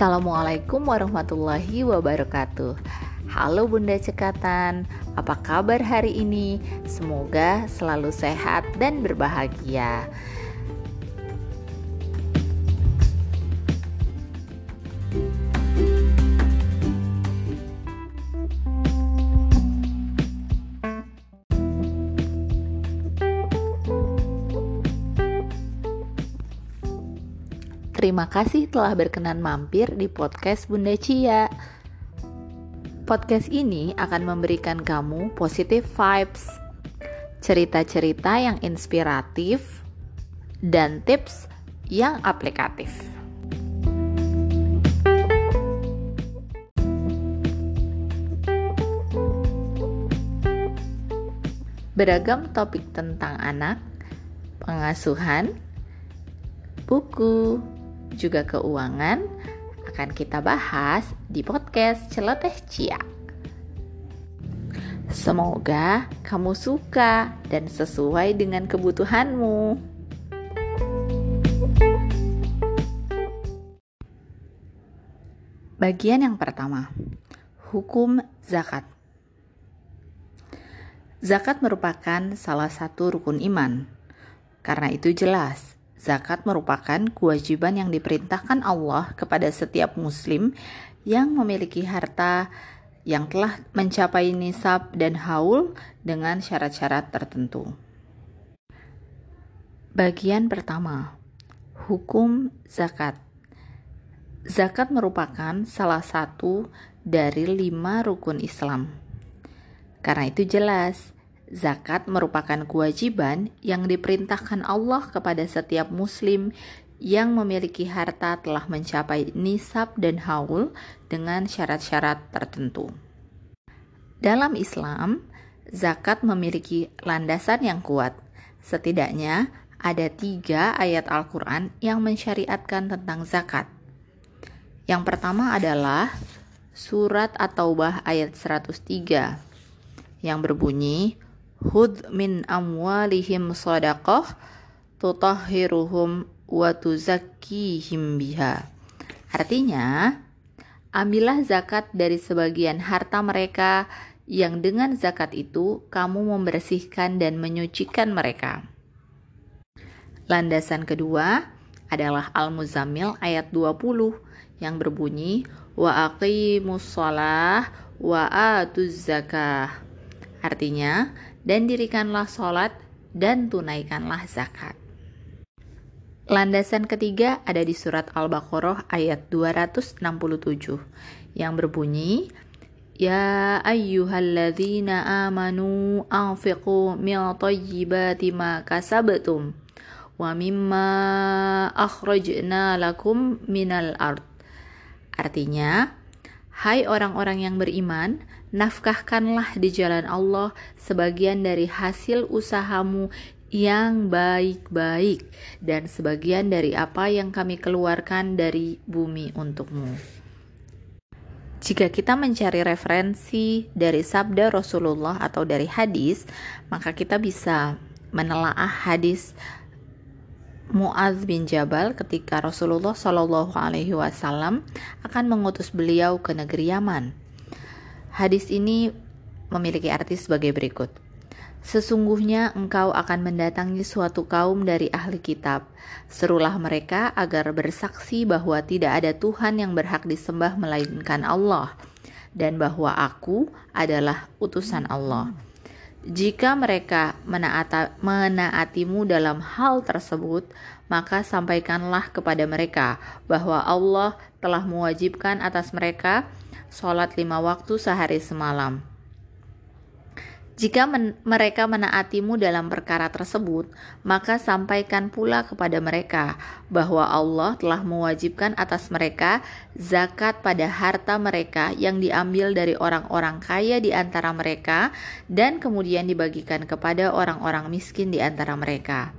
Assalamualaikum warahmatullahi wabarakatuh. Halo Bunda Cekatan, apa kabar hari ini? Semoga selalu sehat dan berbahagia. Terima kasih telah berkenan mampir di podcast Bunda Cia. Podcast ini akan memberikan kamu positive vibes, cerita-cerita yang inspiratif, dan tips yang aplikatif. Beragam topik tentang anak, pengasuhan, buku, juga keuangan akan kita bahas di podcast Celoteh Cia. Semoga kamu suka dan sesuai dengan kebutuhanmu. Bagian yang pertama, hukum zakat. Zakat merupakan salah satu rukun iman. Karena itu jelas, Zakat merupakan kewajiban yang diperintahkan Allah kepada setiap muslim yang memiliki harta yang telah mencapai nisab dan haul dengan syarat-syarat tertentu. Bagian pertama, hukum zakat. Zakat merupakan salah satu dari lima rukun Islam. Karena itu jelas, Zakat merupakan kewajiban yang diperintahkan Allah kepada setiap muslim yang memiliki harta telah mencapai nisab dan haul dengan syarat-syarat tertentu. Dalam Islam, zakat memiliki landasan yang kuat. Setidaknya ada tiga ayat Al-Quran yang mensyariatkan tentang zakat. Yang pertama adalah surat At-Taubah ayat 103 yang berbunyi, hud min amwalihim sadaqah tutahhiruhum wa tuzakkihim biha. Artinya, ambillah zakat dari sebagian harta mereka yang dengan zakat itu kamu membersihkan dan menyucikan mereka. Landasan kedua adalah Al-Muzammil ayat 20 yang berbunyi wa aqimus shalah wa atuz zakah. Artinya, dan dirikanlah sholat dan tunaikanlah zakat. Landasan ketiga ada di surat Al-Baqarah ayat 267 yang berbunyi Ya ayyuhalladzina amanu anfiqu min tayyibati ma kasabtum wa mimma akhrajna lakum minal ard. Artinya, hai orang-orang yang beriman, nafkahkanlah di jalan Allah sebagian dari hasil usahamu yang baik-baik dan sebagian dari apa yang kami keluarkan dari bumi untukmu. Jika kita mencari referensi dari sabda Rasulullah atau dari hadis, maka kita bisa menelaah hadis Muaz bin Jabal ketika Rasulullah Shallallahu Alaihi Wasallam akan mengutus beliau ke negeri Yaman. Hadis ini memiliki arti sebagai berikut. Sesungguhnya engkau akan mendatangi suatu kaum dari ahli kitab. Serulah mereka agar bersaksi bahwa tidak ada Tuhan yang berhak disembah melainkan Allah dan bahwa aku adalah utusan Allah. Jika mereka menaata, menaatimu dalam hal tersebut, maka sampaikanlah kepada mereka bahwa Allah telah mewajibkan atas mereka sholat lima waktu sehari semalam. Jika men mereka menaatimu dalam perkara tersebut, maka sampaikan pula kepada mereka bahwa Allah telah mewajibkan atas mereka zakat pada harta mereka yang diambil dari orang-orang kaya di antara mereka dan kemudian dibagikan kepada orang-orang miskin di antara mereka.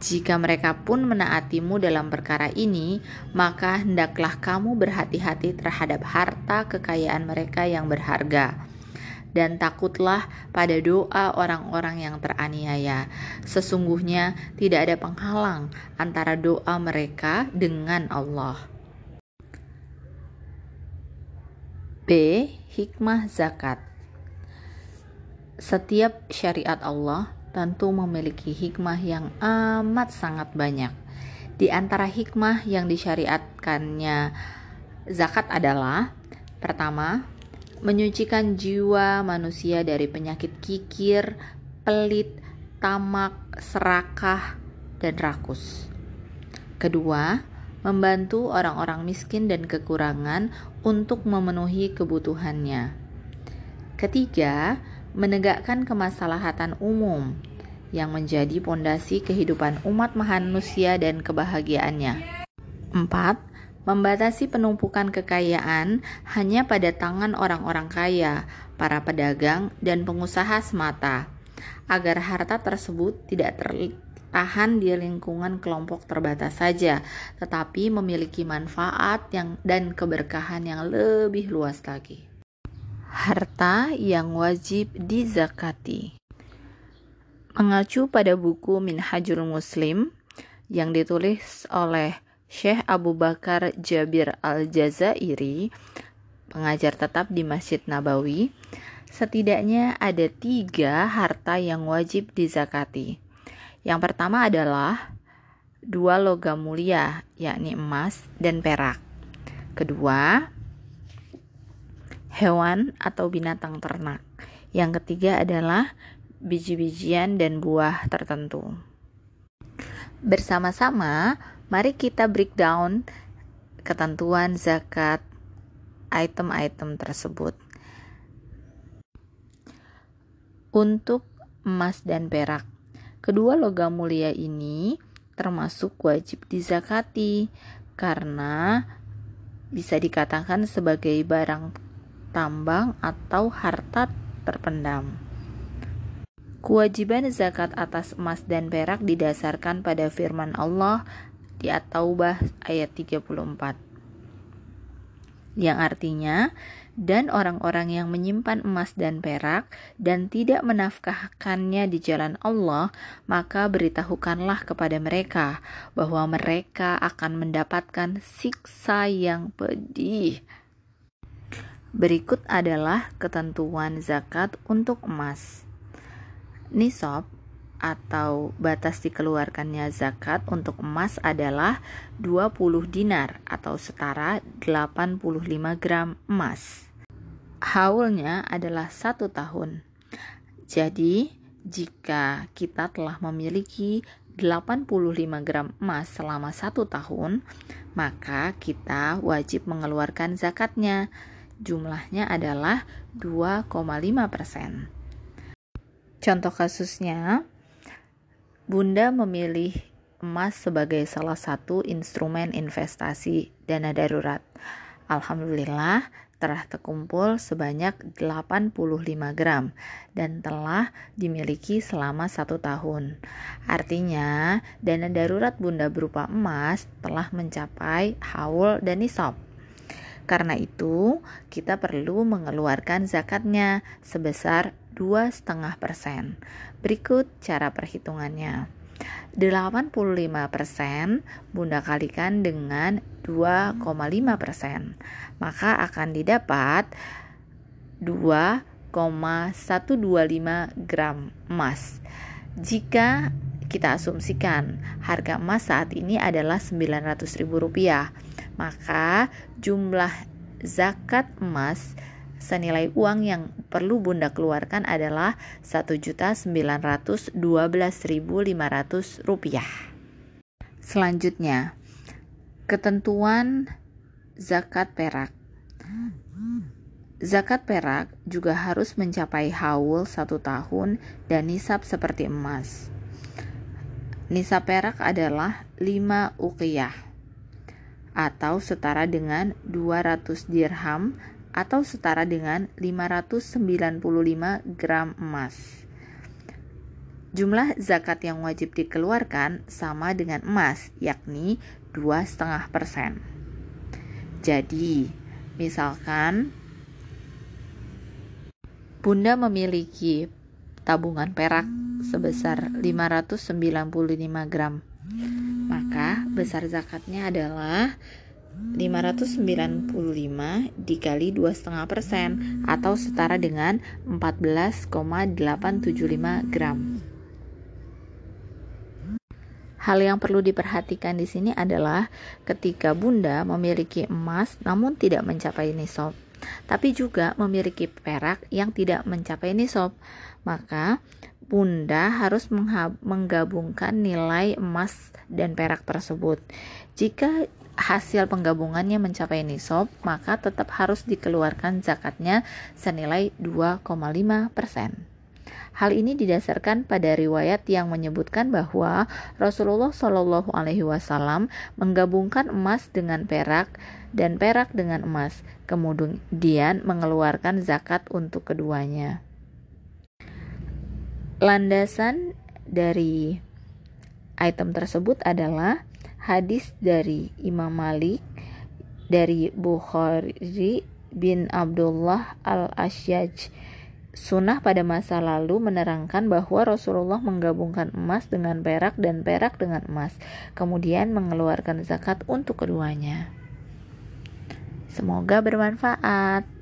Jika mereka pun menaatimu dalam perkara ini, maka hendaklah kamu berhati-hati terhadap harta kekayaan mereka yang berharga. Dan takutlah pada doa orang-orang yang teraniaya. Sesungguhnya tidak ada penghalang antara doa mereka dengan Allah. B. Hikmah zakat Setiap syariat Allah tentu memiliki hikmah yang amat sangat banyak. Di antara hikmah yang disyariatkannya zakat adalah pertama, menyucikan jiwa manusia dari penyakit kikir, pelit, tamak, serakah, dan rakus. Kedua, membantu orang-orang miskin dan kekurangan untuk memenuhi kebutuhannya. Ketiga, menegakkan kemaslahatan umum yang menjadi pondasi kehidupan umat manusia dan kebahagiaannya. Empat, membatasi penumpukan kekayaan hanya pada tangan orang-orang kaya, para pedagang, dan pengusaha semata, agar harta tersebut tidak tahan di lingkungan kelompok terbatas saja, tetapi memiliki manfaat yang dan keberkahan yang lebih luas lagi. Harta yang wajib dizakati. Mengacu pada buku Minhajul Muslim yang ditulis oleh Syekh Abu Bakar Jabir Al-Jazairi, pengajar tetap di Masjid Nabawi, setidaknya ada tiga harta yang wajib dizakati. Yang pertama adalah dua logam mulia, yakni emas dan perak. Kedua, hewan atau binatang ternak. Yang ketiga adalah biji-bijian dan buah tertentu. Bersama-sama, mari kita breakdown ketentuan zakat item-item tersebut. Untuk emas dan perak, Kedua logam mulia ini termasuk wajib dizakati karena bisa dikatakan sebagai barang tambang atau harta terpendam. Kewajiban zakat atas emas dan perak didasarkan pada firman Allah di At-Taubah ayat 34 yang artinya dan orang-orang yang menyimpan emas dan perak dan tidak menafkahkannya di jalan Allah, maka beritahukanlah kepada mereka bahwa mereka akan mendapatkan siksa yang pedih. Berikut adalah ketentuan zakat untuk emas. Nisab atau batas dikeluarkannya zakat untuk emas adalah 20 dinar atau setara 85 gram emas. Haulnya adalah satu tahun. Jadi, jika kita telah memiliki 85 gram emas selama satu tahun, maka kita wajib mengeluarkan zakatnya. Jumlahnya adalah 2,5 persen. Contoh kasusnya, Bunda memilih emas sebagai salah satu instrumen investasi dana darurat. Alhamdulillah telah terkumpul sebanyak 85 gram dan telah dimiliki selama satu tahun. Artinya, dana darurat bunda berupa emas telah mencapai haul dan nisab. Karena itu, kita perlu mengeluarkan zakatnya sebesar 2,5%. Berikut cara perhitungannya. 85% Bunda kalikan dengan 2,5%. Maka akan didapat 2,125 gram emas. Jika kita asumsikan harga emas saat ini adalah Rp900.000, maka jumlah zakat emas senilai uang yang perlu Bunda keluarkan adalah Rp1.912.500. Selanjutnya, ketentuan zakat perak. Zakat perak juga harus mencapai haul satu tahun dan nisab seperti emas. Nisab perak adalah 5 uqiyah atau setara dengan 200 dirham atau setara dengan 595 gram emas. Jumlah zakat yang wajib dikeluarkan sama dengan emas, yakni 2,5%. Jadi, misalkan Bunda memiliki tabungan perak sebesar 595 gram, maka besar zakatnya adalah 595 dikali 2,5% atau setara dengan 14,875 gram. Hal yang perlu diperhatikan di sini adalah ketika Bunda memiliki emas namun tidak mencapai nisab, tapi juga memiliki perak yang tidak mencapai nisab, maka Bunda harus menggabungkan nilai emas dan perak tersebut. Jika hasil penggabungannya mencapai nisab, maka tetap harus dikeluarkan zakatnya senilai 2,5 persen. Hal ini didasarkan pada riwayat yang menyebutkan bahwa Rasulullah Shallallahu Alaihi Wasallam menggabungkan emas dengan perak dan perak dengan emas, kemudian mengeluarkan zakat untuk keduanya. Landasan dari item tersebut adalah hadis dari Imam Malik dari Bukhari bin Abdullah al-Asyaj Sunnah pada masa lalu menerangkan bahwa Rasulullah menggabungkan emas dengan perak dan perak dengan emas, kemudian mengeluarkan zakat untuk keduanya. Semoga bermanfaat.